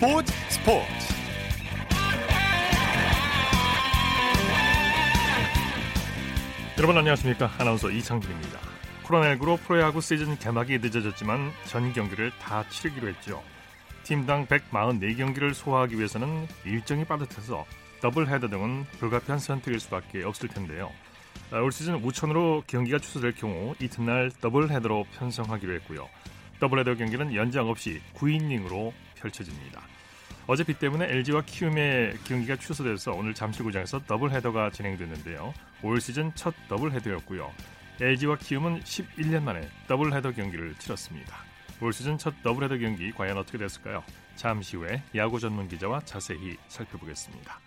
스포츠 스포츠. 여러분 안녕하십니까? 아나운서 이창준입니다. 코로나19로 프로야구 시즌 개막이 늦어졌지만 전 경기를 다 치르기로 했죠. 팀당 144경기를 소화하기 위해서는 일정이 빠듯해서 더블 헤더 등은 불가피한 선택일 수밖에 없을 텐데요. 아, 올 시즌 우천으로 경기가 취소될 경우 이튿날 더블 헤더로 편성하기로 했고요. 더블 헤더 경기는 연장 없이 9이닝으로 펼쳐집니다 어제 비 때문에 LG와 키움의 경기가 취소돼서 오늘 잠실구장에서 더블 헤더가 진행됐는데요. 올 시즌 첫 더블 헤더였고요. LG와 키움은 11년 만에 더블 헤더 경기를 치렀습니다. 올 시즌 첫 더블 헤더 경기 과연 어떻게 됐을까요? 잠시 후에 야구 전문 기자와 자세히 살펴보겠습니다.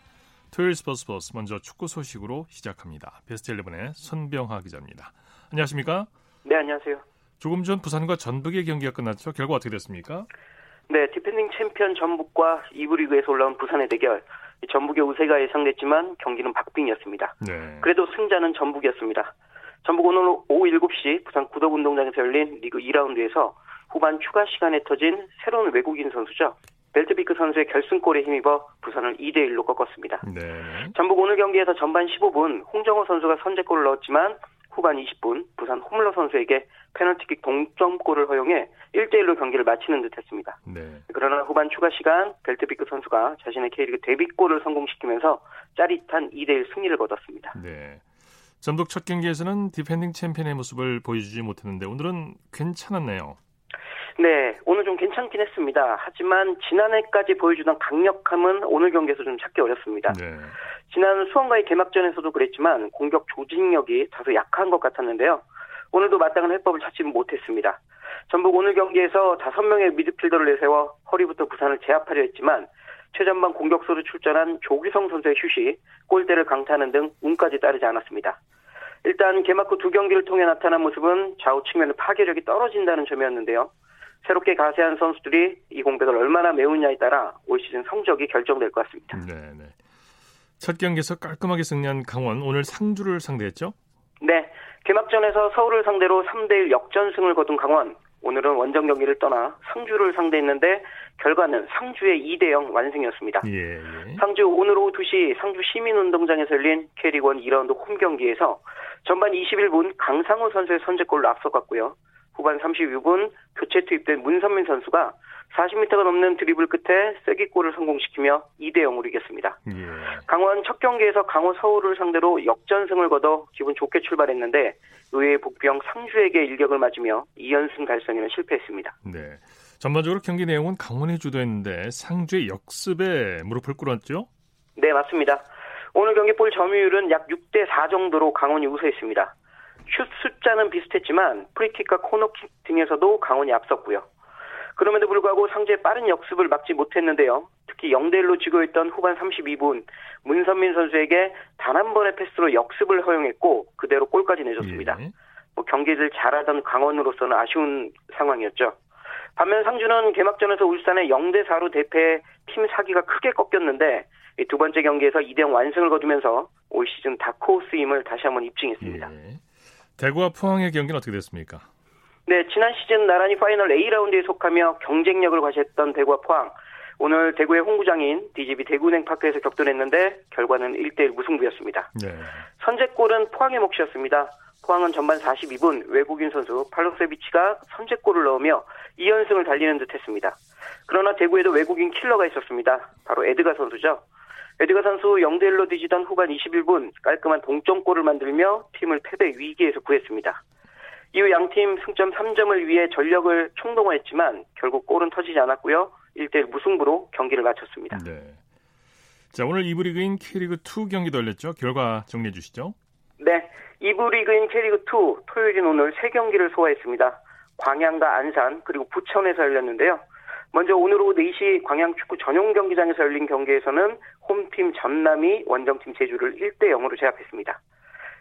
토요일 스포츠 플러스 먼저 축구 소식으로 시작합니다. 베스트 11의 손병하 기자입니다. 안녕하십니까? 네, 안녕하세요. 조금 전 부산과 전북의 경기가 끝났죠. 결과 어떻게 됐습니까? 네, 디펜딩 챔피언 전북과 2부 리그에서 올라온 부산의 대결. 전북의 우세가 예상됐지만 경기는 박빙이었습니다. 네. 그래도 승자는 전북이었습니다. 전북 오늘 오후 7시 부산 구덕운동장에서 열린 리그 2라운드에서 후반 추가 시간에 터진 새로운 외국인 선수죠. 벨트비크 선수의 결승골에 힘입어 부산을 2대 1로 꺾었습니다. 네. 전북 오늘 경기에서 전반 15분 홍정호 선수가 선제골을 넣었지만 후반 20분 부산 호물로 선수에게 페널티킥 동점골을 허용해 1대1로 경기를 마치는 듯했습니다. 네. 그러나 후반 추가 시간 벨트비크 선수가 자신의 K리그 데뷔골을 성공시키면서 짜릿한 2대1 승리를 거뒀습니다. 네. 전북 첫 경기에서는 디펜딩 챔피언의 모습을 보여주지 못했는데 오늘은 괜찮았네요. 네, 오늘 좀 괜찮긴 했습니다. 하지만 지난해까지 보여주던 강력함은 오늘 경기에서 좀 찾기 어렵습니다. 네. 지난 수원과의 개막전에서도 그랬지만 공격 조직력이 다소 약한 것 같았는데요. 오늘도 마땅한 해법을 찾지 못했습니다. 전북 오늘 경기에서 5명의 미드필더를 내세워 허리부터 부산을 제압하려 했지만 최전방 공격수로 출전한 조규성 선수의 슛이 골대를 강타하는 등 운까지 따르지 않았습니다. 일단 개막 후 두 경기를 통해 나타난 모습은 좌우 측면의 파괴력이 떨어진다는 점이었는데요. 새롭게 가세한 선수들이 이 공백을 얼마나 메우냐에 따라 올 시즌 성적이 결정될 것 같습니다. 네, 첫 경기에서 깔끔하게 승리한 강원 오늘 상주를 상대했죠? 네. 개막전에서 서울을 상대로 3대1 역전승을 거둔 강원. 오늘은 원정 경기를 떠나 상주를 상대했는데 결과는 상주의 2대0 완승이었습니다. 예, 예. 상주 오늘 오후 2시 상주 시민운동장에서 열린 K리그1 2라운드 홈 경기에서 전반 21분 강상우 선수의 선제골로 앞서갔고요. 후반 32분 교체 투입된 문선민 선수가 40m가 넘는 드리블 끝에 쐐기골을 성공시키며 2대 0으로 이겼습니다. 예. 강원 첫 경기에서 강호 서울을 상대로 역전승을 거둬 기분 좋게 출발했는데 의외의 복병 상주에게 일격을 맞으며 2연승 달성에는 실패했습니다. 네. 전반적으로 경기 내용은 강원이 주도했는데 상주의 역습에 무릎을 꿇었죠? 네, 맞습니다. 오늘 경기 볼 점유율은 약 6대 4 정도로 강원이 우세했습니다. 슛 숫자는 비슷했지만 프리킥과 코너킥 등에서도 강원이 앞섰고요. 그럼에도 불구하고 상주의 빠른 역습을 막지 못했는데요. 특히 0대1로 지고 있던 후반 32분 문선민 선수에게 단 한 번의 패스로 역습을 허용했고 그대로 골까지 내줬습니다. 예. 뭐 경기를 잘하던 강원으로서는 아쉬운 상황이었죠. 반면 상주는 개막전에서 울산에 0대 4로 대패해 팀 사기가 크게 꺾였는데 두 번째 경기에서 2대0 완승을 거두면서 올 시즌 다크호스임을 다시 한번 입증했습니다. 예. 대구와 포항의 경기는 어떻게 됐습니까? 네, 지난 시즌 나란히 파이널 A라운드에 속하며 경쟁력을 과시했던 대구와 포항. 오늘 대구의 홍구장인 DGB 대구은행 파크에서 격돌했는데 결과는 1대1 무승부였습니다. 네. 선제골은 포항의 몫이었습니다. 포항은 전반 42분 외국인 선수 팔로세비치가 선제골을 넣으며 2연승을 달리는 듯 했습니다. 그러나 대구에도 외국인 킬러가 있었습니다. 바로 에드가 선수죠. 에드가 선수 0대1로 뒤지던 후반 21분 깔끔한 동점골을 만들며 팀을 패배 위기에서 구했습니다. 이후 양팀 승점 3점을 위해 전력을 총동원했지만 결국 골은 터지지 않았고요. 1대1 무승부로 경기를 마쳤습니다. 네. 자, 오늘 2부 리그인 K리그2 경기도 열렸죠. 결과 정리해 주시죠. 네. 2부 리그인 K리그2 토요일인 오늘 3경기를 소화했습니다. 광양과 안산 그리고 부천에서 열렸는데요. 먼저 오늘 오후 4시 광양 축구 전용 경기장에서 열린 경기에서는 홈팀 전남이 원정팀 제주를 1대 0으로 제압했습니다.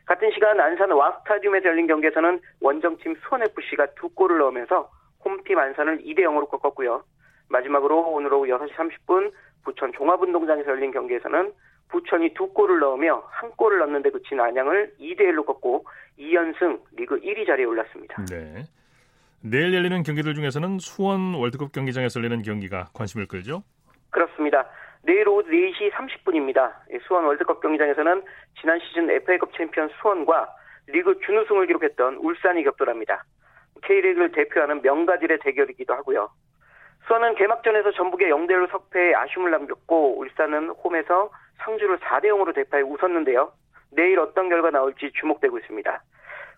같은 시간 안산 와스타디움에서 열린 경기에서는 원정팀 수원FC가 두 골을 넣으면서 홈팀 안산을 2대 0으로 꺾었고요. 마지막으로 오늘 오후 6시 30분 부천 종합운동장에서 열린 경기에서는 부천이 두 골을 넣으며 한 골을 넣는데 그친 안양을 2대 1로 꺾고 2연승 리그 1위 자리에 올랐습니다. 네. 내일 열리는 경기들 중에서는 수원 월드컵 경기장에서 열리는 경기가 관심을 끌죠? 그렇습니다. 내일 오후 4시 30분입니다. 수원 월드컵 경기장에서는 지난 시즌 FA컵 챔피언 수원과 리그 준우승을 기록했던 울산이 격돌합니다. K리그를 대표하는 명가들의 대결이기도 하고요. 수원은 개막전에서 전북의 0대1로 석패에 아쉬움을 남겼고 울산은 홈에서 상주를 4대 0으로 대파해 웃었는데요. 내일 어떤 결과 나올지 주목되고 있습니다.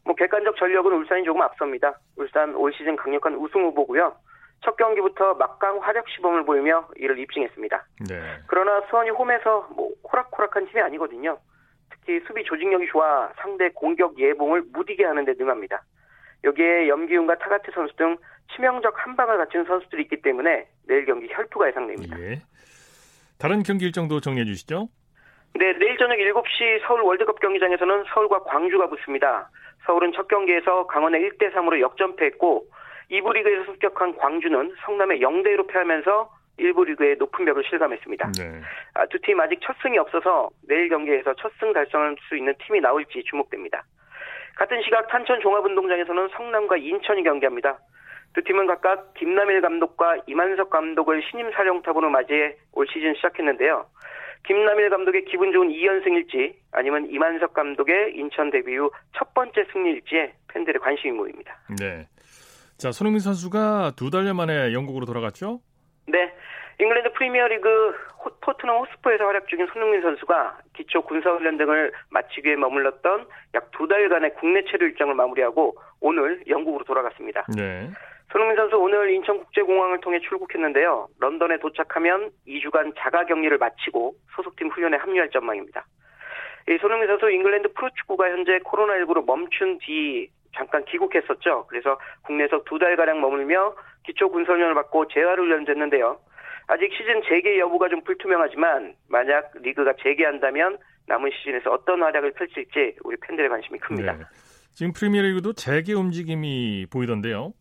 뭐 객관적 전력은 울산이 조금 앞섭니다. 울산 올 시즌 강력한 우승 후보고요. 첫 경기부터 막강 화력 시범을 보이며 이를 입증했습니다. 네. 그러나 수원이 홈에서 뭐 호락호락한 팀이 아니거든요. 특히 수비 조직력이 좋아 상대 공격 예봉을 무디게 하는 데 능합니다. 여기에 염기훈과 타가트 선수 등 치명적 한방을 갖춘 선수들이 있기 때문에 내일 경기 혈투가 예상됩니다. 예. 다른 경기 일정도 정리해 주시죠. 네, 내일 저녁 7시 서울 월드컵 경기장에서는 서울과 광주가 붙습니다. 서울은 첫 경기에서 강원에 1대 3으로 역전패했고 2부 리그에서 습격한 광주는 성남에 0대 1로 패하면서 1부 리그의 높은 벽을 실감했습니다. 네. 아, 두팀 아직 첫 승이 없어서 내일 경기에서 첫 승 달성할 수 있는 팀이 나올지 주목됩니다. 같은 시각 탄천 종합운동장에서는 성남과 인천이 경기합니다. 두 팀은 각각 김남일 감독과 이만석 감독을 신임 사령탑으로 맞이해 올 시즌 시작했는데요. 김남일 감독의 기분 좋은 2연승일지 아니면 이만석 감독의 인천 데뷔 후 첫 번째 승리일지에 팬들의 관심이 모입니다. 네. 자, 손흥민 선수가 두 달여 만에 영국으로 돌아갔죠? 네. 잉글랜드 프리미어리그 토트넘 호스퍼에서 활약 중인 손흥민 선수가 기초 군사훈련 등을 마치기 위해 머물렀던 약 두 달간의 국내 체류 일정을 마무리하고 오늘 영국으로 돌아갔습니다. 네. 손흥민 선수 오늘 인천국제공항을 통해 출국했는데요. 런던에 도착하면 2주간 자가격리를 마치고 소속팀 훈련에 합류할 전망입니다. 이 손흥민 선수 잉글랜드 프로축구가 현재 코로나19로 멈춘 뒤 잠깐 귀국했었죠. 그래서 국내에서 두 달가량 머물며 기초 군사훈련을 받고 재활훈련을 했는데요. 아직 시즌 재개 여부가 좀 불투명하지만 만약 리그가 재개한다면 남은 시즌에서 어떤 활약을 펼칠지 우리 팬들의 관심이 큽니다. 네. 지금 프리미어리그도 재개 움직임이 보이던데요.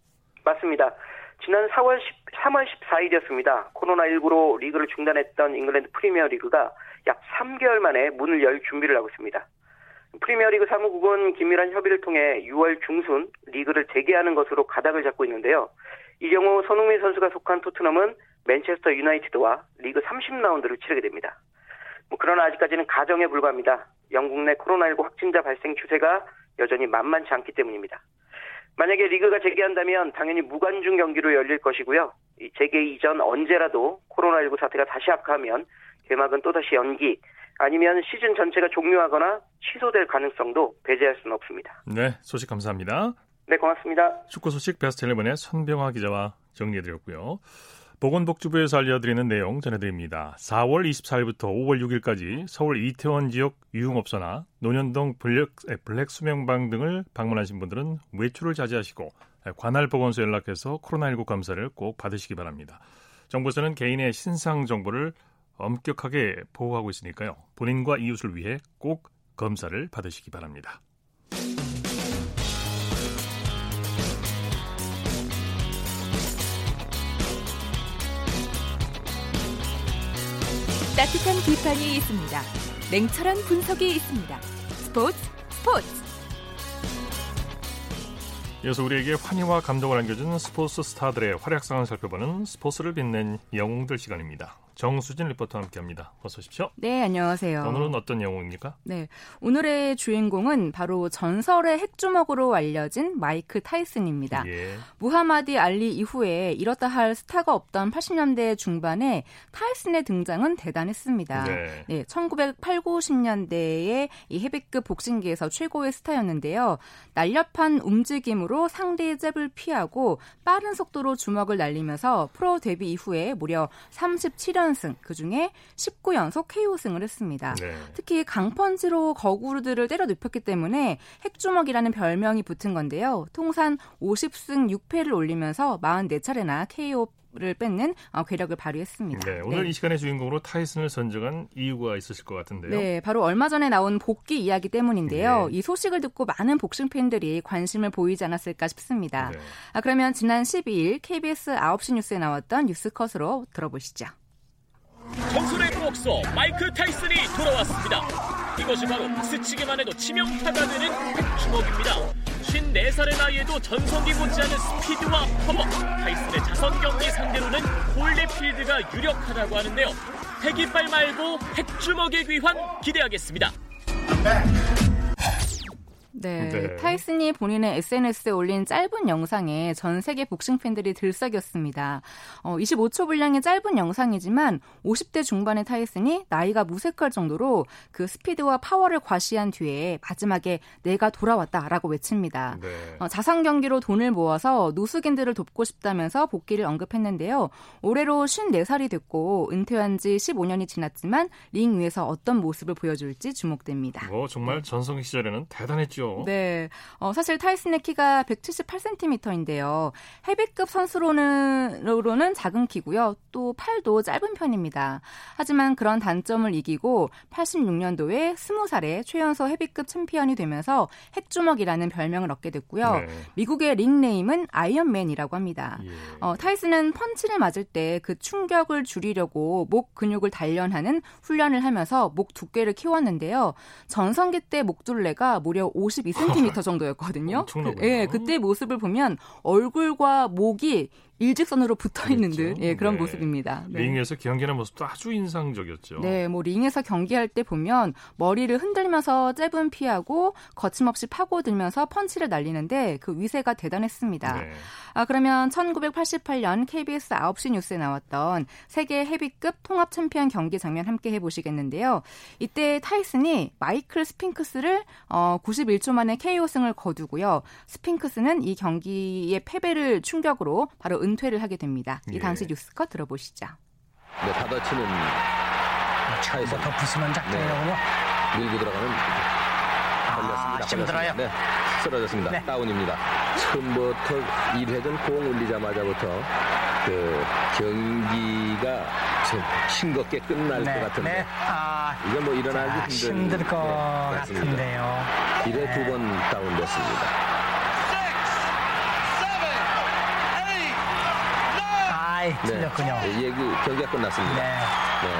맞습니다. 지난 4월 10, 3월 14일이었습니다. 코로나19로 리그를 중단했던 잉글랜드 프리미어리그가 약 3개월 만에 문을 열 준비를 하고 있습니다. 프리미어리그 사무국은 긴밀한 협의를 통해 6월 중순 리그를 재개하는 것으로 가닥을 잡고 있는데요. 이 경우 손흥민 선수가 속한 토트넘은 맨체스터 유나이티드와 리그 30라운드를 치르게 됩니다. 뭐 그러나 아직까지는 가정에 불과합니다. 영국 내 코로나19 확진자 발생 추세가 여전히 만만치 않기 때문입니다. 만약에 리그가 재개한다면 당연히 무관중 경기로 열릴 것이고요. 재개 이전 언제라도 코로나19 사태가 다시 악화하면 개막은 또다시 연기 아니면 시즌 전체가 종료하거나 취소될 가능성도 배제할 수는 없습니다. 네, 소식 감사합니다. 네, 고맙습니다. 축구 소식 베스트 11의 손병하 기자와 정리해드렸고요. 보건복지부에서 알려드리는 내용 전해드립니다. 4월 24일부터 5월 6일까지 서울 이태원 지역 유흥업소나 논현동 블랙, 블랙 수면방 등을 방문하신 분들은 외출을 자제하시고 관할 보건소 연락해서 코로나19 검사를 꼭 받으시기 바랍니다. 정부에서는 개인의 신상 정보를 엄격하게 보호하고 있으니까요. 본인과 이웃을 위해 꼭 검사를 받으시기 바랍니다. 따뜻한 비판이 있습니다. 냉철한 분석이 있습니다. 스포츠 스포츠. 이어서 우리에게 환희와 감동을 안겨준 스포츠 스타들의 활약상을 살펴보는 스포츠를 빛낸 영웅들 시간입니다. 정수진 리포터와 함께합니다. 어서 오십시오. 네, 안녕하세요. 오늘은 어떤 영웅입니까? 네, 오늘의 주인공은 바로 전설의 핵주먹으로 알려진 마이크 타이슨입니다. 예. 무하마디 알리 이후에 이렇다 할 스타가 없던 80년대 중반에 타이슨의 등장은 대단했습니다. 네, 네 1980, 90년대에 이 헤비급 복싱계에서 최고의 스타였는데요. 날렵한 움직임으로 상대의 잽을 피하고 빠른 속도로 주먹을 날리면서 프로 데뷔 이후에 무려 37년 7연승, 그중에 19연속 KO승을 했습니다. 네. 특히 강펀치로 거구들을 때려 눕혔기 때문에 핵주먹이라는 별명이 붙은 건데요. 통산 50승 6패를 올리면서 44차례나 KO 를 뺏는 어, 괴력을 발휘했습니다. 네, 오늘 네. 이 시간의 주인공으로 타이슨을 선정한 이유가 있으실 것 같은데요. 네, 바로 얼마 전에 나온 복귀 이야기 때문인데요. 네. 이 소식을 듣고 많은 복싱 팬들이 관심을 보이지 않았을까 싶습니다. 네. 아, 그러면 지난 12일 KBS 9시 뉴스에 나왔던 뉴스컷으로 들어보시죠. 전설의 복서 마이크 타이슨이 돌아왔습니다. 이것이 바로 스치기만 해도 치명타가 되는 핵주먹입니다. 54살의 나이에도 전성기 못지않은 스피드와 파워, 타이슨의 자선 경기 상대로는 홀리필드가 유력하다고 하는데요. 핵이빨 말고 핵주먹의 귀환 기대하겠습니다. 네, 네. 타이슨이 본인의 SNS에 올린 짧은 영상에 전 세계 복싱 팬들이 들썩였습니다. 어, 25초 분량의 짧은 영상이지만 50대 중반의 타이슨이 나이가 무색할 정도로 그 스피드와 파워를 과시한 뒤에 마지막에 내가 돌아왔다라고 외칩니다. 네. 어, 자선 경기로 돈을 모아서 노숙인들을 돕고 싶다면서 복귀를 언급했는데요. 올해로 54살이 됐고 은퇴한 지 15년이 지났지만 링 위에서 어떤 모습을 보여줄지 주목됩니다. 뭐 정말 전성 시절에는 대단했죠. 네. 어, 사실 타이슨의 키가 178cm인데요. 헤비급 선수로는 작은 키고요. 또 팔도 짧은 편입니다. 하지만 그런 단점을 이기고 86년도에 20살에 최연소 헤비급 챔피언이 되면서 핵주먹이라는 별명을 얻게 됐고요. 네. 미국의 링네임은 아이언맨이라고 합니다. 예. 어, 타이슨은 펀치를 맞을 때 그 충격을 줄이려고 목 근육을 단련하는 훈련을 하면서 목 두께를 키웠는데요. 전성기 때 목둘레가 무려 50 32cm 정도였거든요. 그, 예, 그때 모습을 보면 얼굴과 목이 일직선으로 붙어 있는 그렇죠. 듯 예, 그런 네. 모습입니다. 네. 링에서 경기하는 모습도 아주 인상적이었죠. 네, 뭐 링에서 경기할 때 보면 머리를 흔들면서 잽은 피하고 거침없이 파고들면서 펀치를 날리는데 그 위세가 대단했습니다. 네. 아, 그러면 1988년 KBS 9시 뉴스에 나왔던 세계 헤비급 통합 챔피언 경기 장면 함께 해보시겠는데요. 이때 타이슨이 마이클 스핑크스를 어, 91초 만에 KO승을 거두고요. 스핑크스는 이 경기의 패배를 충격으로 바로 은 퇴를 하게 됩니다. 이 예. 당시 예. 뉴스컷 들어보시죠. 네, 받아치는 차에서 덮으시면 작전이로군요. 네, 밀고 들어가는 아, 힘들어요. 네, 쓰러졌습니다. 네. 다운입니다. 처음부터 1회전 공 울리자마자부터 그 경기가 싱겁게 끝날 네, 것 같은데 네. 아, 이건 뭐 일어나기 힘든 힘들 것 네, 같은데요. 1회 두번 다운됐습니다. 아이, 틀렸군요. 네, 얘기 경기가 끝났습니다. 네. 네.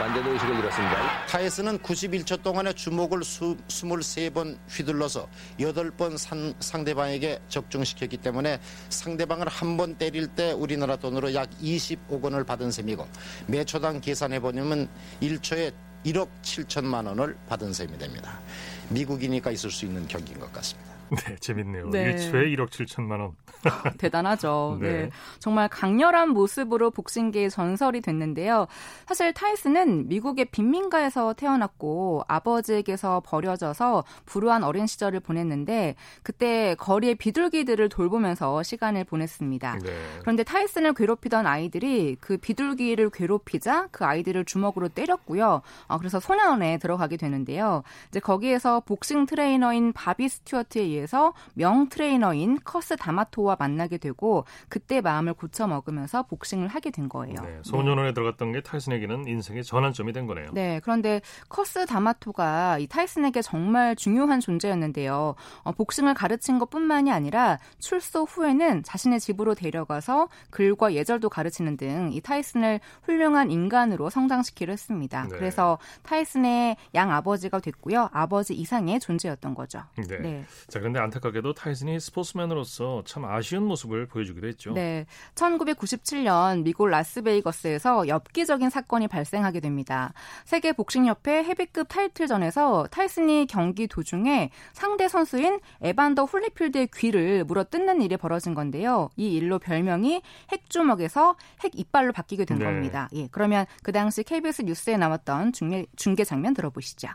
완전 의식을 잃었습니다. 타이스는 91초 동안에 주먹을 수, 23번 휘둘러서 8번 산, 상대방에게 적중시켰기 때문에 상대방을 한 번 때릴 때 우리나라 돈으로 약 25억 원을 받은 셈이고 매 초당 계산해보면 1초에 1억 7천만 원을 받은 셈이 됩니다. 미국이니까 있을 수 있는 경기인 것 같습니다. 네, 재밌네요. 네. 1초에 1억 7천만 원. 아, 대단하죠. 네. 네. 정말 강렬한 모습으로 복싱계의 전설이 됐는데요. 사실 타이슨은 미국의 빈민가에서 태어났고 아버지에게서 버려져서 불우한 어린 시절을 보냈는데 그때 거리의 비둘기들을 돌보면서 시간을 보냈습니다. 네. 그런데 타이슨을 괴롭히던 아이들이 그 비둘기를 괴롭히자 그 아이들을 주먹으로 때렸고요. 어, 그래서 소년원에 들어가게 되는데요. 이제 거기에서 복싱 트레이너인 바비 스튜어트에 의해 대회에서 명 트레이너인 커스 다마토와 만나게 되고 그때 마음을 고쳐 먹으면서 복싱을 하게 된 거예요. 네, 소년원에 네. 들어갔던 게 타이슨에게는 인생의 전환점이 된 거네요. 네, 그런데 커스 다마토가 이 타이슨에게 정말 중요한 존재였는데요. 어, 복싱을 가르친 것뿐만이 아니라 출소 후에는 자신의 집으로 데려가서 글과 예절도 가르치는 등 이 타이슨을 훌륭한 인간으로 성장시키려 했습니다. 네. 그래서 타이슨의 양 아버지가 됐고요. 아버지 이상의 존재였던 거죠. 네. 네. 자, 그런데 안타깝게도 타이슨이 스포츠맨으로서 참 아쉬운 모습을 보여주기도 했죠. 네. 1997년 미국 라스베이거스에서 엽기적인 사건이 발생하게 됩니다. 세계 복싱협회 헤비급 타이틀전에서 타이슨이 경기 도중에 상대 선수인 에반더 홀리필드의 귀를 물어 뜯는 일이 벌어진 건데요. 이 일로 별명이 핵주먹에서 핵이빨로 바뀌게 된 네. 겁니다. 예. 그러면 그 당시 KBS 뉴스에 나왔던 중계, 중계 장면 들어보시죠.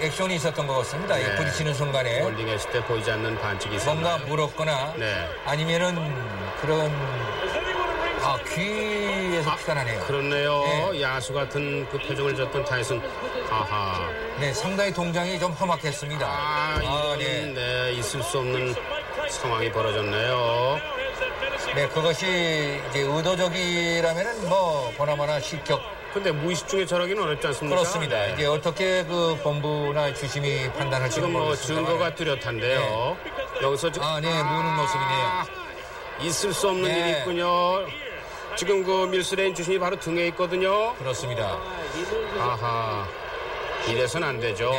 액션이 있었던 것 같습니다. 네. 부딪히는 순간에 홀딩했을 때 보이지 않는 반칙이 있습니다. 뭔가 물었거나 네. 아니면은 그런 아 귀에서 피가 나네요. 그렇네요. 네. 야수 같은 그 표정을 졌던 타이슨. 아하. 네, 상당히 동장이 좀 험악했습니다. 아, 아 네. 네, 있을 수 없는 상황이 벌어졌네요. 네, 그것이 이제 의도적이라면은 뭐 보나마나 실격 근데 무의식 중에 절하기는 어렵지 않습니까? 그렇습니다. 네. 이게 어떻게 그 본부나 주심이 판단할지 지금 뭐 증거가 뚜렷한데요. 네. 여기서 지금 아, 네, 무는 모습이네요. 있을 수 없는 네. 일이 있군요. 지금 그 밀스레인 주심이 바로 등에 있거든요. 그렇습니다. 아하, 이래선 안 되죠.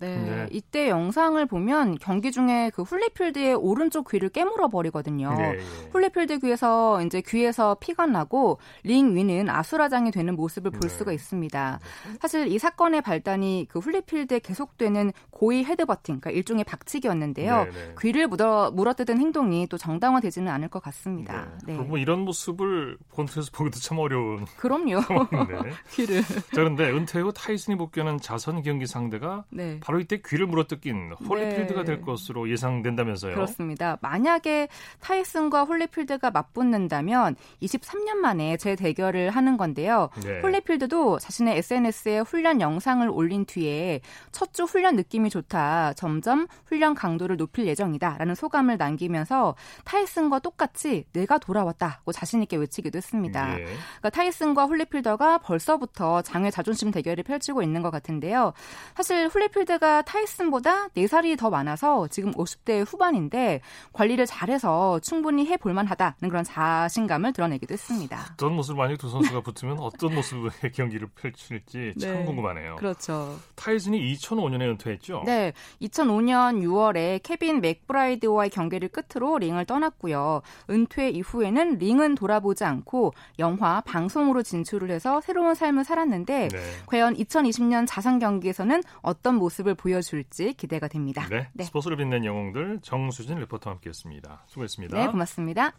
네. 네, 네, 이때 영상을 보면 경기 중에 그 훌리필드의 오른쪽 귀를 깨물어 버리거든요. 네, 네. 훌리필드 귀에서 이제 귀에서 피가 나고 링 위는 아수라장이 되는 모습을 볼 네. 수가 있습니다. 사실 이 사건의 발단이 그 홀리필드의 계속되는 고의 헤드버팅, 그러니까 일종의 박치기였는데요. 네, 네. 귀를 물어, 물어뜯은 행동이 또 정당화되지는 않을 것 같습니다. 네. 네. 뭐 이런 모습을 본토에서 보기도 참 어려운. 그럼요. 귀를. 자, 그런데 은퇴 후 타이슨이 복귀하는 자선 경기 상대가 네. 바로 이때 귀를 물어뜯긴 홀리필드가 될 것으로 예상된다면서요. 그렇습니다. 만약에 타이슨과 홀리필드가 맞붙는다면 23년 만에 재대결을 하는 건데요. 홀리필드도 자신의 SNS에 훈련 영상을 올린 뒤에 첫 주 훈련 느낌이 좋다. 점점 훈련 강도를 높일 예정이다라는 소감을 남기면서 타이슨과 똑같이 내가 돌아왔다고 자신 있게 외치기도 했습니다. 예. 그러니까 타이슨과 홀리필드가 벌써부터 장외 자존심 대결을 펼치고 있는 것 같은데요. 사실 홀리필드 가 타이슨보다 4살이 더 많아서 지금 50대 후반인데 관리를 잘해서 충분히 해볼 만하다는 그런 자신감을 드러내기도 했습니다. 어떤 모습 만약 두 선수가 붙으면 어떤 모습의 경기를 펼칠지 참 네. 궁금하네요. 그렇죠. 타이슨이 2005년에 은퇴했죠? 네. 2005년 6월에 케빈 맥브라이드와의 경기를 끝으로 링을 떠났고요. 은퇴 이후에는 링은 돌아보지 않고 영화, 방송으로 진출을 해서 새로운 삶을 살았는데 네. 과연 2020년 자선 경기에서는 어떤 모습 을 보여줄지 기대가 됩니다. 네. 네. 스포츠를 빛낸 영웅들 정수진 리포터와 함께했습니다. 수고했습니다. 네, 고맙습니다.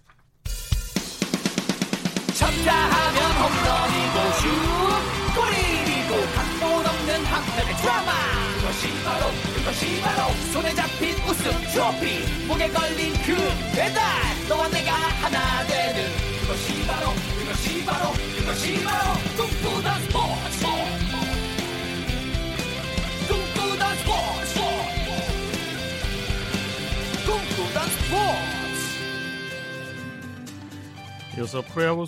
쳤다 하면 홈런이고 슛 골이고 각본 없는 한편의 드라마 그것이 바로 그것이 바로 손에 잡힌 우승 트로피 목에 걸린 그 배달 너와 내가 하나 되는 그것이 바로 그것이 바로 그것이 바로 꿈꾸던 스포츠 이어서 프로야구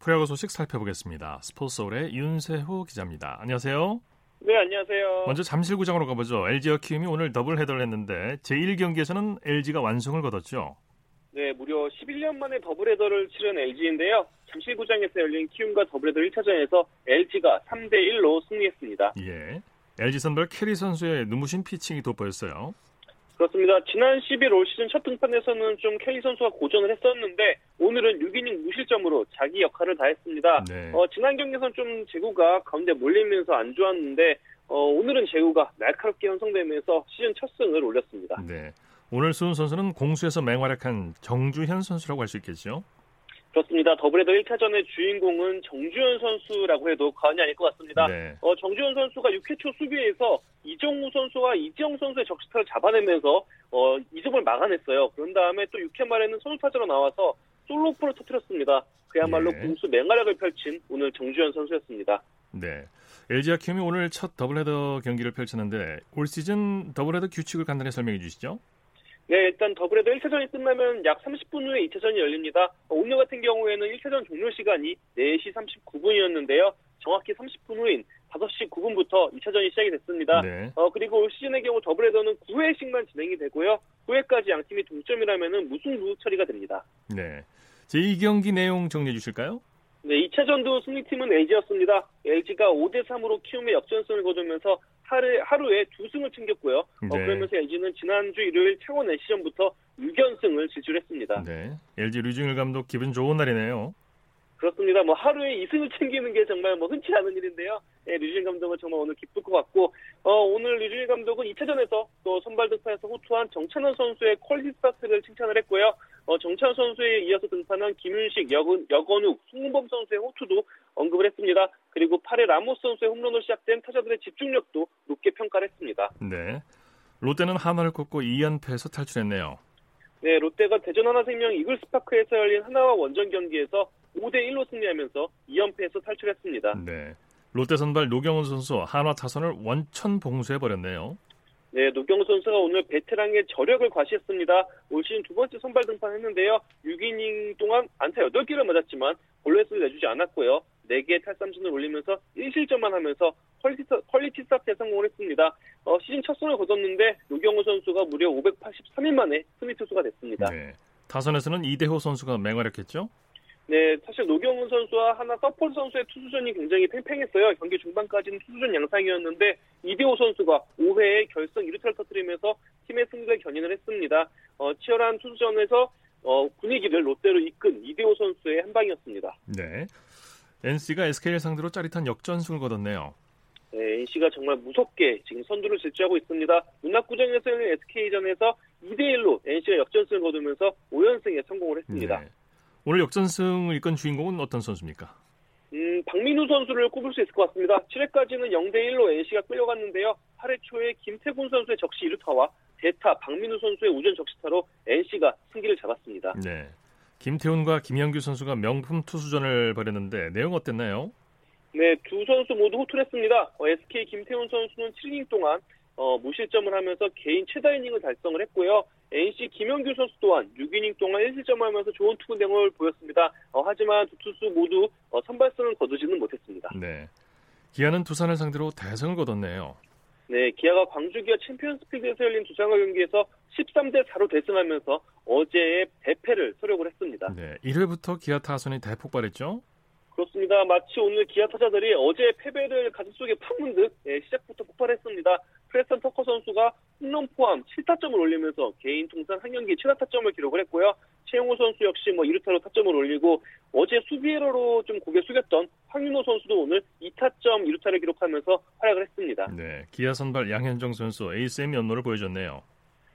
프로야구 소식 살펴보겠습니다. 스포츠서울의 윤세호 기자입니다. 안녕하세요. 네, 안녕하세요. 먼저 잠실구장으로 가보죠. LG와 키움이 오늘 더블 헤더를 했는데 제1경기에서는 LG가 완승을 거뒀죠. 네, 무려 11년 만에 더블 헤더를 치른 LG인데요. 잠실구장에서 열린 키움과 더블 헤더 1차전에서 LG가 3대 1로 승리했습니다. 예. LG 선발 켈리 선수의 눈부신 피칭이 돋보였어요. 그렇습니다. 지난 10일 올 시즌 첫 등판에서는 좀 켈리 선수가 고전을 했었는데 오늘은 6이닝 무실점으로 자기 역할을 다했습니다. 네. 어, 지난 경기에서는 좀 제구가 가운데 몰리면서 안 좋았는데 어, 오늘은 제구가 날카롭게 형성되면서 시즌 첫 승을 올렸습니다. 네. 오늘 수훈 선수는 공수에서 맹활약한 정주현 선수라고 할 수 있겠죠? 그렇습니다. 더블헤더 1차전의 주인공은 정주현 선수라고 해도 과언이 아닐 것 같습니다. 네. 어, 정주현 선수가 6회 초 수비에서 이정우 선수와 이지영 선수의 적시타를 잡아내면서 어, 2점을 막아냈어요. 그런 다음에 또 6회 말에는 선수타자로 나와서 솔로포를 터뜨렸습니다. 그야말로 네. 공수 맹활약을 펼친 오늘 정주현 선수였습니다. 네. LG와 키움이 오늘 첫 더블헤더 경기를 펼쳤는데 올 시즌 더블헤더 규칙을 간단히 설명해 주시죠. 네, 일단 더블헤더 1차전이 끝나면 약 30분 후에 2차전이 열립니다. 오늘 같은 경우에는 1차전 종료 시간이 4시 39분이었는데요. 정확히 30분 후인 5시 9분부터 2차전이 시작이 됐습니다. 네. 어, 그리고 올 시즌의 경우 더블헤더는 9회씩만 진행이 되고요. 9회까지 양 팀이 동점이라면 무승부 처리가 됩니다. 네. 제2경기 내용 정리해 주실까요? 네, 2차전도 승리팀은 LG였습니다. LG가 5대 3으로 키움에 역전승을 거두면서 하루, 하루에 두 승을 챙겼고요. 어, 네. 어, 그러면서 LG는 지난주 일요일 창원 NC전부터 6연승을 질주했습니다. 네. LG 류중일 감독 기분 좋은 날이네요. 그렇습니다. 뭐 하루에 2승을 챙기는 게 정말 뭐 흔치 않은 일인데요. 예, 류중일 감독은 정말 오늘 기쁠 것 같고 어, 오늘 류중일 감독은 2차전에서 또 선발 등판해서 호투한 정찬헌 선수의 퀄리티 스타트를 칭찬을 했고요. 어, 정찬원 선수에 이어서 등판한 김윤식, 여건, 여건욱, 송범 선수의 호투도 언급을 했습니다. 그리고 8회 라모스 선수의 홈런으로 시작된 타자들의 집중력도 높게 평가를 했습니다. 네. 롯데는 하나를 꺾고 2연패에서 탈출했네요. 네, 롯데가 대전 하나생명 이글스파크에서 열린 하나와 원정 경기에서 5대 1로 승리하면서 2연패에서 탈출했습니다. 네. 롯데 선발 노경훈 선수 한화 타선을 원천 봉쇄해 버렸네요. 네, 노경은 선수가 오늘 베테랑의 저력을 과시했습니다. 올 시즌 두 번째 선발 등판했는데요. 6이닝 동안 안타 8개를 맞았지만 볼넷을 내주지 않았고요. 4개의 탈삼진을 올리면서 1실점만 하면서 퀄리티, 스타트에 성공을 했습니다. 어, 시즌 첫 승을 거뒀는데 노경은 선수가 무려 583일 만에 승리 투수가 됐습니다. 네. 타선에서는 이대호 선수가 맹활약했죠? 네, 사실 노경은 선수와 한화 서폴드 선수의 투수전이 굉장히 팽팽했어요. 경기 중반까지는 투수전 양상이었는데 이대호 선수가 5회에 결승 1루타를 터뜨리면서 팀의 승리를 견인을 했습니다. 어, 치열한 투수전에서 어, 분위기를 롯데로 이끈 이대호 선수의 한 방이었습니다. 네. NC가 SK를 상대로 짜릿한 역전승을 거뒀네요. 네, NC가 정말 무섭게 지금 선두를 질주하고 있습니다. 문학구장에서 는 SK전에서 2대1로 NC가 역전승을 거두면서 5연승에 성공을 했습니다. 네. 오늘 역전승을 이끈 주인공은 어떤 선수입니까? 음, 박민우 선수를 꼽을 수 있을 것 같습니다. 7회까지는 0대1로 NC가 끌려갔는데요. 8회 초에 김태군 선수의 적시 1루타와 대타 박민우 선수의 우전 적시타로 NC가 승기를 잡았습니다. 네. 김태훈과 김영규 선수가 명품 투수전을 벌였는데 내용 어땠나요? 네, 두 선수 모두 호투했습니다. 어, SK 김태훈 선수는 7이닝 동안 어, 무실점을 하면서 개인 최다 이닝을 달성을 했고요. NC 김영규 선수 또한 6이닝 동안 1실점을 하면서 좋은 투구 내용을 보였습니다. 어, 하지만 두 투수 모두 어, 선발승을 거두지는 못했습니다. 네. 기아는 두산을 상대로 대승을 거뒀네요. 네, 기아가 광주 기아 챔피언스필드에서 열린 두산과 경기에서 13대 4로 대승하면서 어제의 대패를 설욕을 했습니다. 네, 1회부터 기아 타선이 대폭발했죠? 그렇습니다. 마치 오늘 기아 타자들이 어제 패배를 가슴 속에 품은 듯 네, 시작부터 폭발했습니다. 프레스턴 터커 선수가 홈런 포함 7타점을 올리면서 개인 통산 한 경기 7타점을 기록을 했고요. 최용호 선수 역시 뭐 2루타로 타점을 올리고 어제 수비에러로 좀 고개 숙였던 황윤호 선수도 오늘 2타점 2루타를 기록하면서 활약을 했습니다. 네, 기아 선발 양현종 선수 에이스의 면모를 보여줬네요.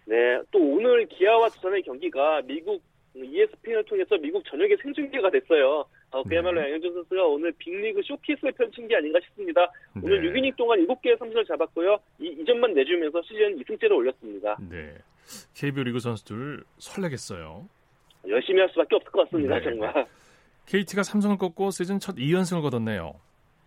네, 또 오늘 기아와 두산의 경기가 미국 ESPN을 통해서 미국 전역에 생중계가 됐어요. 어, 그야말로 네. 양현종 선수가 오늘 빅리그 쇼케이스를 펼친 게 아닌가 싶습니다. 네. 오늘 6이닝 동안 7개의 삼진을 잡았고요. 이, 2점만 내주면서 시즌 2승째를 올렸습니다. 네. KBO 리그 선수들 설레겠어요. 열심히 할 수밖에 없을 것 같습니다. 네. 정말. KT가 삼성을 꺾고 시즌 첫 2연승을 거뒀네요.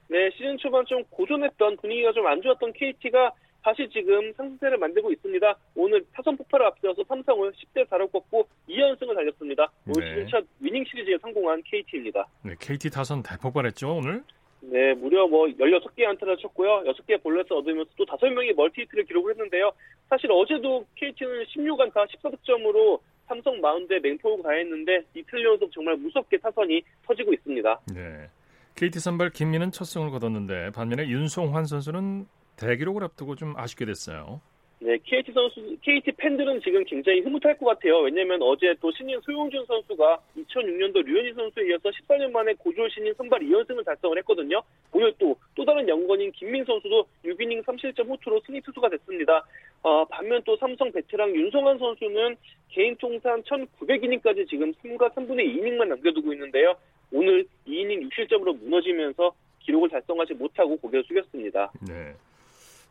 네, 시즌 초반 좀 고전했던 분위기가 좀 안 좋았던 KT가 다시 지금 상승세를 만들고 있습니다. 오늘 타선 폭발을 앞세워서 삼성을 10대 4로 꺾고 2연승을 달렸습니다. 올 네. 시즌 첫 위닝 시리즈에 성공한 KT입니다. 네, KT 타선 대폭발했죠, 오늘? 네, 무려 뭐 16개 안타를 쳤고요. 6개 볼넷을 얻으면서 또 5명이 멀티히트를 기록을 했는데요. 사실 어제도 KT는 16안타 14득점으로 삼성 마운드에 맹폭을 가했는데 이틀 연속 정말 무섭게 타선이 터지고 있습니다. 네. KT 선발 김민은 첫 승을 거뒀는데 반면에 윤송환 선수는 대기록을 앞두고 좀 아쉽게 됐어요. 네, KT 선수, KT 팬들은 지금 굉장히 흐뭇할 것 같아요. 왜냐면 어제 또 신인 소용준 선수가 2006년도 류현희 선수에 이어서 14년 만에 고졸 신인 선발 2연승을 달성을 했거든요. 오늘 또, 또 다른 연건인 김민 선수도 6이닝 3실점 호투로 승리 투수가 됐습니다. 어, 반면 또 삼성 베테랑 윤성환 선수는 개인 통산 1900이닝까지 지금 3과 3분의 2이닝만 남겨두고 있는데요. 오늘 2이닝 6실점으로 무너지면서 기록을 달성하지 못하고 고개를 숙였습니다. 네.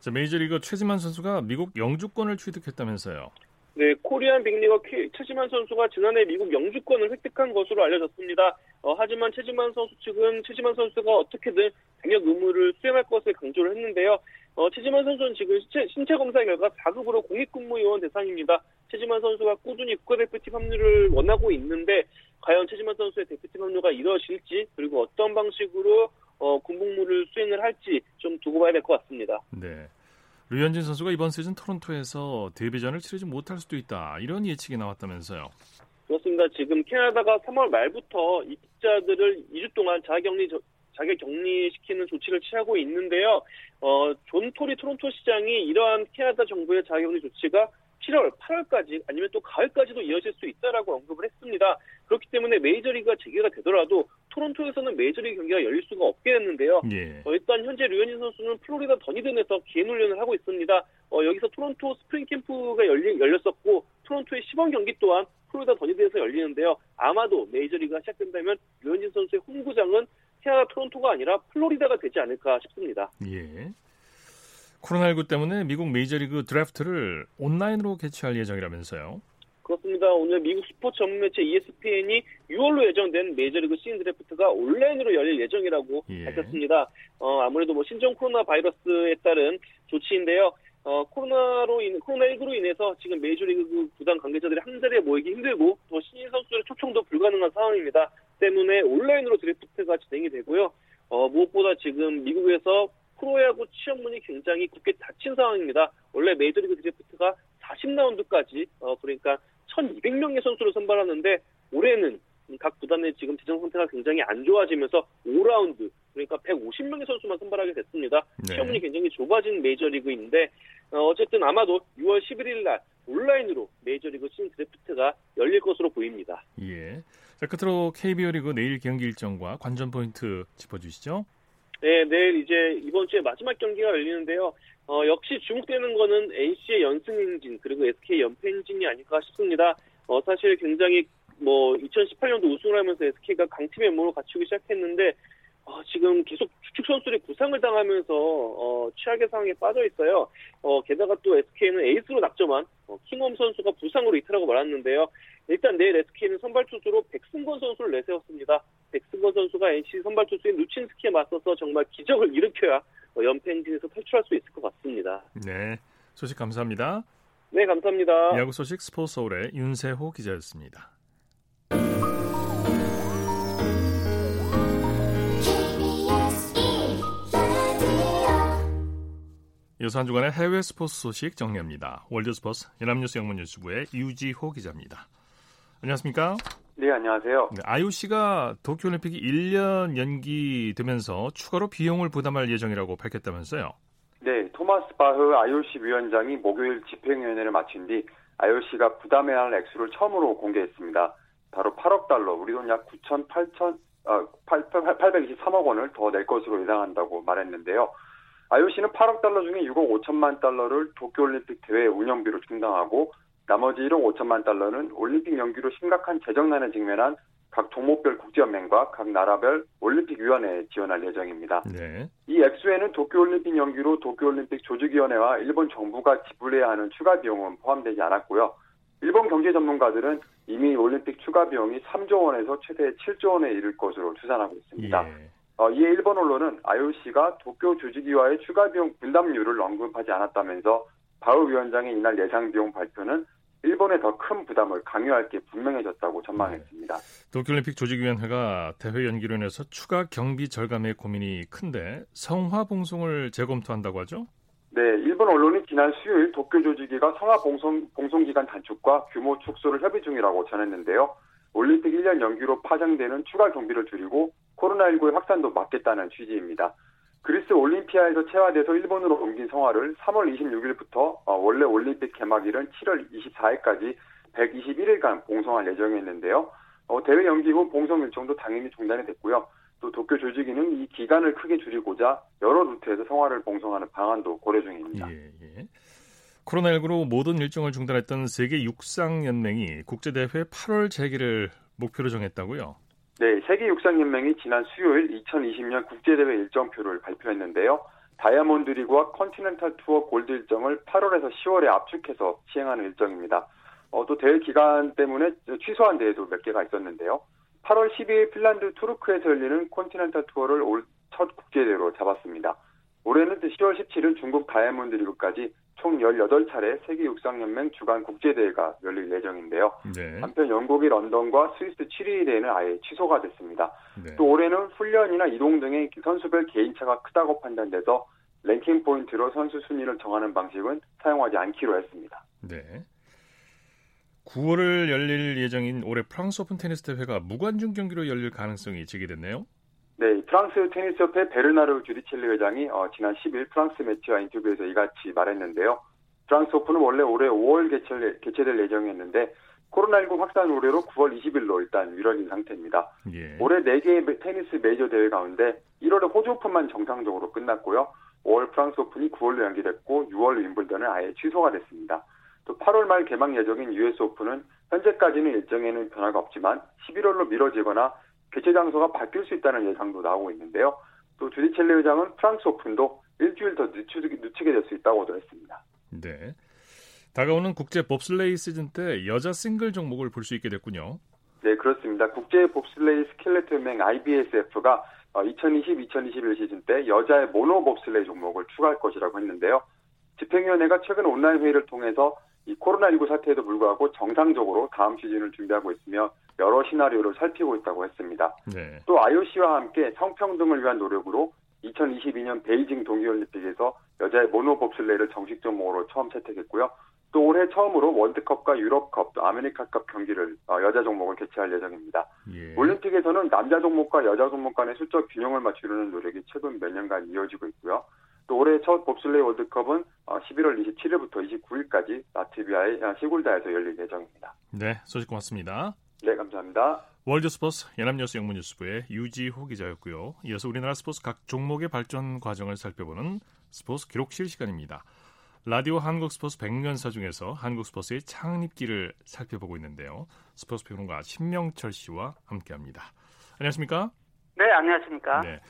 자, 메이저리그 최지만 선수가 미국 영주권을 취득했다면서요. 네, 코리안 빅리거 최지만 선수가 지난해 미국 영주권을 획득한 것으로 알려졌습니다. 어, 하지만 최지만 선수 측은 최지만 선수가 어떻게든 병역 의무를 수행할 것을 강조를 했는데요. 어, 최지만 선수는 지금 신체, 신체 검사 결과 4급으로 공익근무요원 대상입니다. 최지만 선수가 꾸준히 국가대표팀 합류를 원하고 있는데 과연 최지만 선수의 대표팀 합류가 이루어질지 그리고 어떤 방식으로 어, 군복무를 수행을 할지 좀 두고 봐야 될 것 같습니다. 네. 류현진 선수가 이번 시즌 토론토에서 데뷔전을 치르지 못할 수도 있다. 이런 예측이 나왔다면서요. 그렇습니다. 지금 캐나다가 3월 말부터 입국자들을 2주 동안 자가격리 자가 격리시키는 조치를 취하고 있는데요. 어, 존 토리 토론토 시장이 이러한 캐나다 정부의 자가격리 조치가 7월, 8월까지 아니면 또 가을까지도 이어질 수 있다라고 언급을 했습니다. 그렇기 때문에 메이저리그가 재개가 되더라도 토론토에서는 메이저리그 경기가 열릴 수가 없게 됐는데요. 예. 어, 일단 현재 류현진 선수는 플로리다 더니든에서 개인 훈련을 하고 있습니다. 어, 여기서 토론토 스프링 캠프가 열리, 열렸었고 토론토의 시범 경기 또한 플로리다 더니든에서 열리는데요. 아마도 메이저리그가 시작된다면 류현진 선수의 홈구장은 캐나다 토론토가 아니라 플로리다가 되지 않을까 싶습니다. 예. 코로나19 때문에 미국 메이저리그 드래프트를 온라인으로 개최할 예정이라면서요. 그렇습니다. 오늘 미국 스포츠 전문 매체 ESPN이 6월로 예정된 메이저리그 시즌 드래프트가 온라인으로 열릴 예정이라고 예. 밝혔습니다. 어, 아무래도 뭐 신종 코로나 바이러스에 따른 조치인데요. 어, 코로나로 인, 코로나19로 인해서 지금 메이저리그 구단 관계자들이 한 자리에 모이기 힘들고 또 신인 선수들의 초청도 불가능한 상황입니다. 때문에 온라인으로 드래프트가 진행이 되고요. 어, 무엇보다 지금 미국에서 프로야구 취업문이 굉장히 굳게 닫힌 상황입니다. 원래 메이저리그 드래프트가 40라운드까지 어, 그러니까 1,200명의 선수를 선발하는데 올해는 각 구단의 지금 재정 상태가 굉장히 안 좋아지면서 5라운드 그러니까 150명의 선수만 선발하게 됐습니다. 네. 시험문이 굉장히 좁아진 메이저리그인데 어, 어쨌든 아마도 6월 11일 날 온라인으로 메이저리그 시즌 드래프트가 열릴 것으로 보입니다. 예. 자, 끝으로 KBO 리그 내일 경기 일정과 관전 포인트 짚어주시죠. 네, 내일 이제 이번 주에 마지막 경기가 열리는데요. 어, 역시 주목되는 거는 NC의 연승 행진 그리고 SK 연패 행진이 아닐까 싶습니다. 어, 사실 굉장히 뭐 2018년도 우승을 하면서 SK가 강팀의 몸을 갖추기 시작했는데 어, 지금 계속 주축 선수들이 부상을 당하면서 어, 최악의 상황에 빠져 있어요. 어, 게다가 또 SK는 에이스로 낙점한 어, 킹홈 선수가 부상으로 이탈하고 말았는데요. 일단 내일 SK는 선발 투수로 백승건 선수를 내세웠습니다. 백승건 선수가 NC 선발 투수인 루친스키에 맞서서 정말 기적을 일으켜야 어, 연패 행진에서 탈출할 수 있을 것 같습니다. 네, 소식 감사합니다. 네, 감사합니다. 야구 소식 스포츠 서울의 윤세호 기자였습니다. 이어서 한 주간의 해외 스포츠 소식 정리합니다. 월드스포츠 연합뉴스 영문뉴스부의 유지호 기자입니다. 안녕하십니까? 네, 안녕하세요. 네, IOC가 도쿄올림픽이 1년 연기되면서 추가로 비용을 부담할 예정이라고 밝혔다면서요? 네, 토마스 바흐 IOC 위원장이 목요일 집행위원회를 마친 뒤 IOC가 부담해야 할 액수를 처음으로 공개했습니다. 바로 8억 달러, 우리 돈 약 9천 8천 어, 823억 원을 더 낼 것으로 예상한다고 말했는데요. IOC는 8억 달러 중에 6억 5천만 달러를 도쿄올림픽 대회 운영비로 충당하고 나머지 1억 5천만 달러는 올림픽 연기로 심각한 재정난에 직면한 각 종목별 국제연맹과 각 나라별 올림픽위원회에 지원할 예정입니다. 네. 이 액수에는 도쿄올림픽 연기로 도쿄올림픽 조직위원회와 일본 정부가 지불해야 하는 추가 비용은 포함되지 않았고요. 일본 경제 전문가들은 이미 올림픽 추가 비용이 3조 원에서 최대 7조 원에 이를 것으로 추산하고 있습니다. 예. 어, 이에 일본 언론은 IOC가 도쿄 조직위와의 추가 비용 분담률을 언급하지 않았다면서 바우 위원장의 이날 예상 비용 발표는 일본의 더큰 부담을 강요할 게 분명해졌다고 전망했습니다. 네. 도쿄올림픽 조직위원회가 대회 연기로 인해서 추가 경비 절감의 고민이 큰데 성화 봉송을 재검토한다고 하죠? 네, 일본 언론이 지난 수요일 도쿄 조직위가 성화 봉송, 봉송 기간 단축과 규모 축소를 협의 중이라고 전했는데요. 올림픽 1년 연기로 파생되는 추가 경비를 줄이고 코로나19의 확산도 막겠다는 취지입니다. 그리스 올림피아에서 체화돼서 일본으로 옮긴 성화를 3월 26일부터 어, 원래 올림픽 개막일은 7월 24일까지 121일간 봉송할 예정이었는데요. 어, 대회 연기 후 봉송 일정도 당연히 중단이 됐고요. 또 도쿄 조직위는 이 기간을 크게 줄이고자 여러 루트에서 성화를 봉송하는 방안도 고려 중입니다. 예, 예. 코로나19로 모든 일정을 중단했던 세계 육상연맹이 국제대회 8월 재개를 목표로 정했다고요? 네, 세계육상연맹이 지난 수요일 2020년 국제대회 일정표를 발표했는데요. 다이아몬드 리그와 컨티넨탈 투어 골드 일정을 8월에서 10월에 압축해서 시행하는 일정입니다. 어, 또 대회 기간 때문에 취소한 대회도 몇 개가 있었는데요. 8월 12일 핀란드 투르쿠에서 열리는 컨티넨탈 투어를 올 첫 국제대회로 잡았습니다. 올해는 10월 17일 중국 다이아몬드 리그까지 총 18차례 세계육상연맹 주간 국제대회가 열릴 예정인데요. 네. 한편 영국의 런던과 스위스 취리히 대회는 아예 취소가 됐습니다. 네. 또 올해는 훈련이나 이동 등의 선수별 개인차가 크다고 판단돼서 랭킹 포인트로 선수 순위를 정하는 방식은 사용하지 않기로 했습니다. 네. 9월을 열릴 예정인 올해 프랑스 오픈 테니스 대회가 무관중 경기로 열릴 가능성이 제기됐네요. 네, 프랑스 테니스협회 베르나르 주디첼리 회장이 어, 지난 10일 프랑스 매체와 인터뷰에서 이같이 말했는데요. 프랑스 오픈은 원래 올해 5월 개최, 개최될 예정이었는데 코로나19 확산 우려로 9월 20일로 일단 미뤄진 상태입니다. 예. 올해 4개의 테니스 메이저 대회 가운데 1월에 호주 오픈만 정상적으로 끝났고요. 5월 프랑스 오픈이 9월로 연기됐고 6월 윈블던은 아예 취소가 됐습니다. 또 8월 말 개막 예정인 US 오픈은 현재까지는 일정에는 변화가 없지만 11월로 미뤄지거나 개최 장소가 바뀔 수 있다는 예상도 나오고 있는데요. 또 주디첼리 회장은 프랑스 오픈도 일주일 더 늦추게, 늦추게 될 수 있다고도 했습니다. 네. 다가오는 국제 봅슬레이 시즌 때 여자 싱글 종목을 볼 수 있게 됐군요. 네, 그렇습니다. 국제 봅슬레이 스켈레톤 연맹 IBSF가 2020-2021 시즌 때 여자의 모노 봅슬레이 종목을 추가할 것이라고 했는데요. 집행위원회가 최근 온라인 회의를 통해서 이 코로나19 사태에도 불구하고 정상적으로 다음 시즌을 준비하고 있으며 여러 시나리오를 살피고 있다고 했습니다. 네. 또 IOC와 함께 성평등을 위한 노력으로 2022년 베이징 동계올림픽에서 여자의 모노 봅슬레이를 정식 종목으로 처음 채택했고요. 또 올해 처음으로 월드컵과 유럽컵, 또 아메리카컵 경기를 어, 여자 종목을 개최할 예정입니다. 예. 올림픽에서는 남자 종목과 여자 종목 간의 수적 균형을 맞추려는 노력이 최근 몇 년간 이어지고 있고요. 또 올해 첫 봅슬레이 월드컵은 11월 27일부터 29일까지 라트비아의 시골다에서 열릴 예정입니다. 네, 소식 고맙습니다. 네, 감사합니다. 월드스포츠 연합뉴스 영문뉴스부의 유지호 기자였고요. 이어서 우리나라 스포츠 각 종목의 발전 과정을 살펴보는 스포츠 기록실 시간입니다. 라디오 한국 스포츠 100년사 중에서 한국 스포츠의 창립기를 살펴보고 있는데요. 스포츠 평론가 신명철 씨와 함께합니다. 안녕하십니까? 네, 안녕하십니까? 네.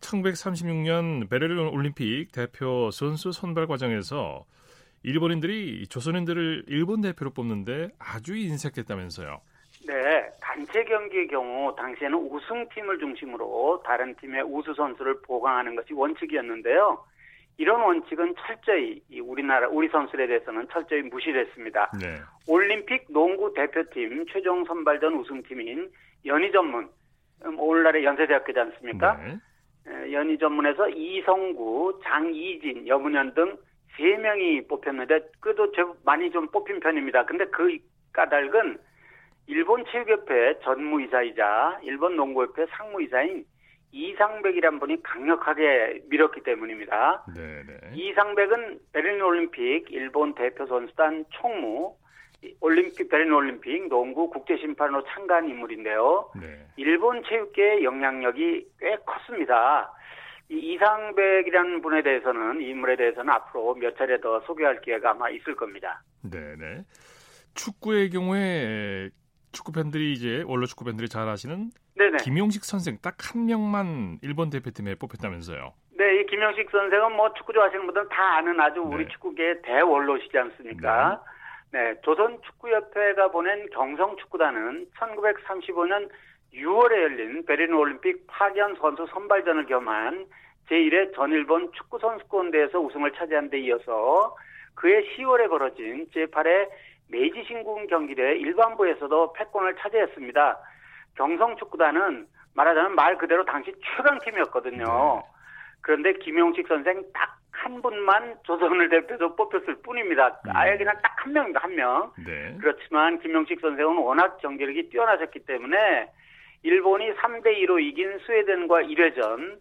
1936년 베를린 올림픽 대표 선수 선발 과정에서 일본인들이 조선인들을 일본 대표로 뽑는데 아주 인색했다면서요. 네, 단체 경기의 경우 당시에는 우승팀을 중심으로 다른 팀의 우수 선수를 보강하는 것이 원칙이었는데요. 이런 원칙은 철저히 우리나라 우리 선수들에 대해서는 철저히 무시됐습니다. 네. 올림픽 농구 대표팀 최종 선발전 우승팀인 연희 전문 음, 오늘날의 연세대학교지 않습니까? 네. 연희 전문에서 이성구, 장이진, 여문현 등세 명이 뽑혔는데 그래도 많이 좀 뽑힌 편입니다. 근데 그 까닭은 일본 체육협회 전무이사이자 일본 농구협회 상무이사인 이상백이란 분이 강력하게 밀었기 때문입니다. 네네. 이상백은 베를린 올림픽 일본 대표 선수단 총무, 올림픽 베를린 올림픽 농구 국제 심판으로 참가한 인물인데요. 네. 일본 체육계의 영향력이 꽤 컸습니다. 이 이상백이라는 분에 대해서는 이 인물에 대해서는 앞으로 몇 차례 더 소개할 기회가 아마 있을 겁니다. 네네. 축구의 경우에 축구 팬들이 이제 원로 축구 팬들이 잘 아시는 네네. 김용식 선생 딱 한 명만 일본 대표팀에 뽑혔다면서요. 네, 이 김용식 선생은 뭐 축구 좋아하시는 분들 다 아는 아주 우리 네. 축구계의 대원로시지 않습니까? 네. 네, 조선 축구협회가 보낸 경성 축구단은 1935년 6월에 열린 베를린 올림픽 파견 선수 선발전을 겸한 제1회 전일본 축구 선수권 대회에서 우승을 차지한 데 이어서 그해 10월에 벌어진 제8회 메이지 신궁 경기대 일반부에서도 패권을 차지했습니다. 경성 축구단은 말하자면 말 그대로 당시 최강팀이었거든요. 네. 그런데 김용식 선생 딱 한 분만 조선을 대표로 뽑혔을 뿐입니다. 네. 아예 그냥 딱 한 명입니다, 한 명. 네. 그렇지만 김용식 선생은 워낙 경기력이 뛰어나셨기 때문에 일본이 3대2로 이긴 스웨덴과 1회전,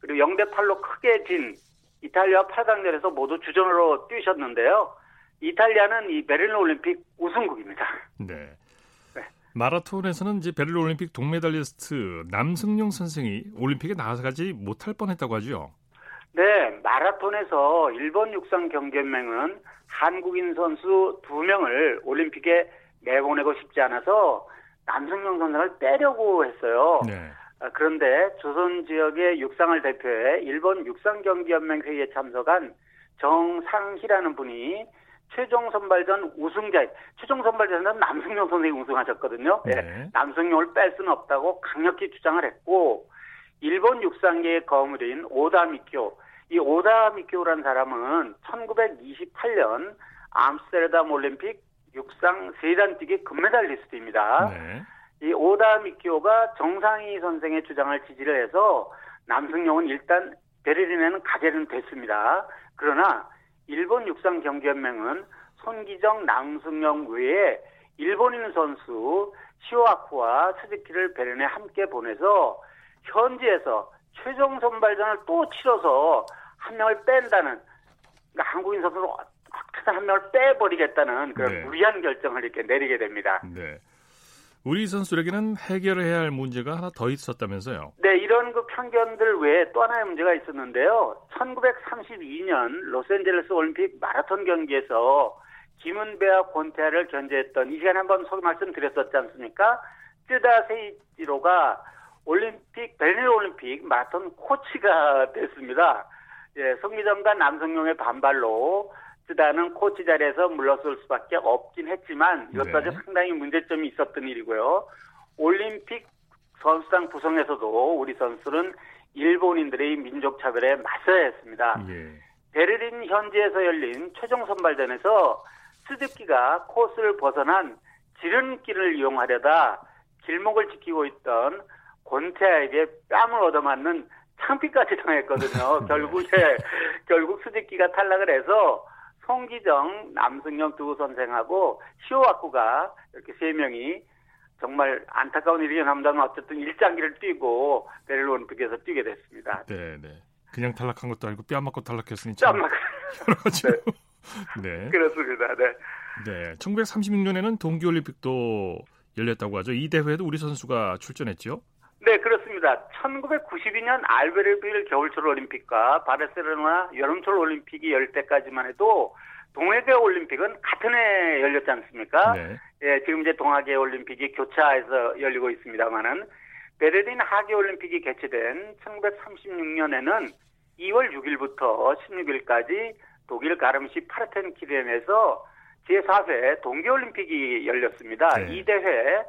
그리고 0대8로 크게 진 이탈리아 8강전에서 모두 주전으로 뛰셨는데요. 이탈리아는 이 베를린 올림픽 우승국입니다. 네. 네. 마라톤에서는 이제 베를린 올림픽 동메달리스트 남승용 선생이 올림픽에 나가지 못할 뻔했다고 하죠. 네, 마라톤에서 일본 육상 경기연맹은 한국인 선수 두 명을 올림픽에 내보내고 싶지 않아서 남승용 선생을 빼려고 했어요. 네. 아, 그런데 조선 지역의 육상을 대표해 일본 육상 경기연맹 회의에 참석한 정상희라는 분이 최종 선발전 우승자, 최종 선발전에는 남승용 선생이 우승하셨거든요. 네. 네. 남승용을 뺄 수는 없다고 강력히 주장을 했고, 일본 육상계의 거물인 오다미쿄, 이 오다미쿄라는 사람은 1928년 암스테르담 올림픽 육상 세단 뛰기 금메달리스트입니다. 네. 이 오다미쿄가 정상희 선생의 주장을 지지를 해서 남승용은 일단 베를린에는 가재는 됐습니다. 그러나 일본 육상 경기연맹은 손기정, 남승영 외에 일본인 선수 시오아쿠와 스즈키를 베른에 함께 보내서 현지에서 최종 선발전을 또 치러서 한 명을 뺀다는 그러니까 한국인 선수를 어떻게든 한 명을 빼버리겠다는 그런 네. 무리한 결정을 이렇게 내리게 됩니다. 네. 우리 선수에게는 해결해야 할 문제가 하나 더 있었다면서요? 네, 이런 그 편견들 외에 또 하나의 문제가 있었는데요. 1932년 로스앤젤레스 올림픽 마라톤 경기에서 김은배와 권태하를 견제했던 이 시간에 한번 소개 말씀드렸었지 않습니까? 쓰다 세이지로가 올림픽 베를린 올림픽 마라톤 코치가 됐습니다. 예, 손기정과 남승룡의 반발로 쓰다는 코치 자리에서 물러설 수밖에 없긴 했지만 이것도 네. 상당히 문제점이 있었던 일이고요. 올림픽 선수단 구성에서도 우리 선수는 일본인들의 민족 차별에 맞서야 했습니다. 예. 베를린 현지에서 열린 최종 선발전에서 스즈키가 코스를 벗어난 지름길을 이용하려다 길목을 지키고 있던 권태아에게 뺨을 얻어맞는 창피까지 당했거든요. 네. 결국에 결국 스즈키가 탈락을 해서 송기정, 남승영 두 선생하고 시오와쿠가 이렇게 세 명이 정말 안타까운 일이긴 합니다만 어쨌든 일장기를 뛰고 베를린 올림픽에서 뛰게 됐습니다. 네, 네. 그냥 탈락한 것도 아니고 뺨 맞고 탈락했으니 뺨 맞고. 여러 가지. 네. 네. 그렇습니다. 네. 네. 1936년에는 동계올림픽도 열렸다고 하죠. 이 대회에도 우리 선수가 출전했죠? 네, 그렇습니다. 1992년 알베르빌 겨울철 올림픽과 바르셀로나 여름철 올림픽이 열 때까지만 해도 동해계 올림픽은 같은 해 열렸지 않습니까? 네. 예, 지금 이제 동아계 올림픽이 교차해서 열리고 있습니다만은 베를린 하계 올림픽이 개최된 1936년에는 2월 6일부터 16일까지 독일 가름시 파르텐키덴에서 제4회 동계 올림픽이 열렸습니다. 네. 이 대회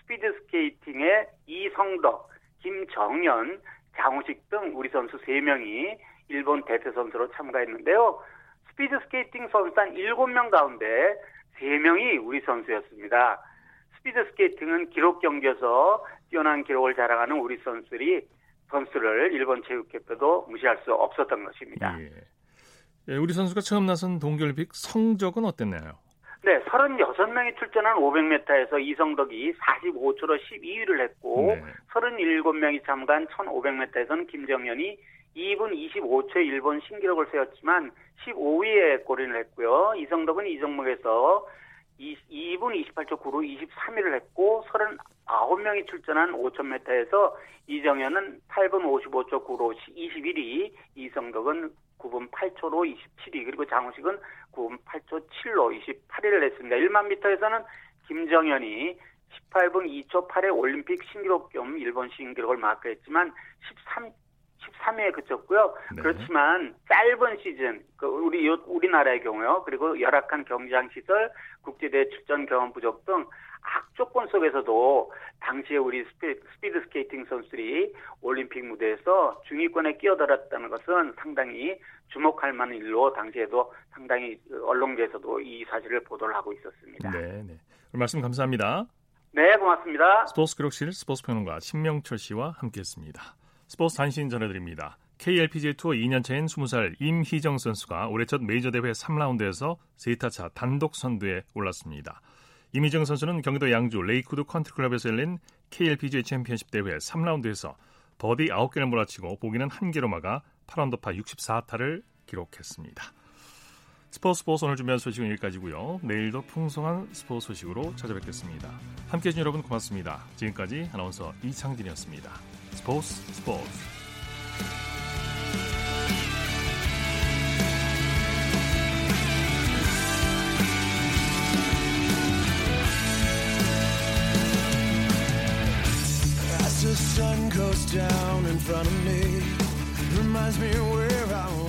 스피드 스케이팅의 이성덕, 김정연, 장우식 등 우리 선수 3명이 일본 대표 선수로 참가했는데요. 스피드 스케이팅 선수단 7명 가운데 3명이 우리 선수였습니다. 스피드 스케이팅은 기록 경기에서 뛰어난 기록을 자랑하는 우리 선수들이 선수를 일본 체육협회도 무시할 수 없었던 것입니다. 예. 예, 우리 선수가 처음 나선 동계올림픽 성적은 어땠나요? 네, 36명이 출전한 500m에서 이성덕이 45초로 12위를 했고 네. 37명이 참가한 1500m에서는 김정현이 2분 25초에 일본 신기록을 세웠지만 15위에 골인을 했고요. 이성덕은 이 종목에서 2, 분 28초 9로 23위를 했고 39명이 출전한 5000m에서 이정현은 8분 55초 9로 21위, 이성덕은 9분 8초로 27위, 그리고 장우식은 9분 8초 7로 28위를 했습니다. 1만 미터에서는 김정현이 18분 2초 8의 올림픽 신기록 겸 일본 신기록을 마크했지만 13 13위에 그쳤고요. 네. 그렇지만 짧은 시즌, 그 우리 우리나라의 경우요. 그리고 열악한 경기장 시설, 국제대회 출전 경험 부족 등 악조건 속에서도 당시에 우리 스피드, 스피드 스케이팅 선수들이 올림픽 무대에서 중위권에 끼어들었다는 것은 상당히 주목할 만한 일로 당시에도 상당히 언론계에서도 이 사실을 보도를 하고 있었습니다. 네, 네. 말씀 감사합니다. 네, 고맙습니다. 스포츠 기록실 스포츠 평론가 신명철 씨와 함께했습니다. 스포츠 단신 전해드립니다. KLPGA 투어 2년차인 20살 임희정 선수가 올해 첫 메이저 대회 3라운드에서 세 타 차 단독 선두에 올랐습니다. 임희정 선수는 경기도 양주 레이크우드 컨트리클럽에서 열린 KLPGA 챔피언십 대회 3라운드에서 버디 9개를 몰아치고 보기는 1개로 막아 8언더파 64타를 기록했습니다. 스포츠 스포츠 오늘 준비한 소식은 여기까지고요. 내일도 풍성한 스포츠 소식으로 찾아뵙겠습니다. 함께해 주신 여러분 고맙습니다. 지금까지 아나운서 이창진이었습니다. ስፖርት ስፖርት As the sun goes down in front of me, reminds me where I was.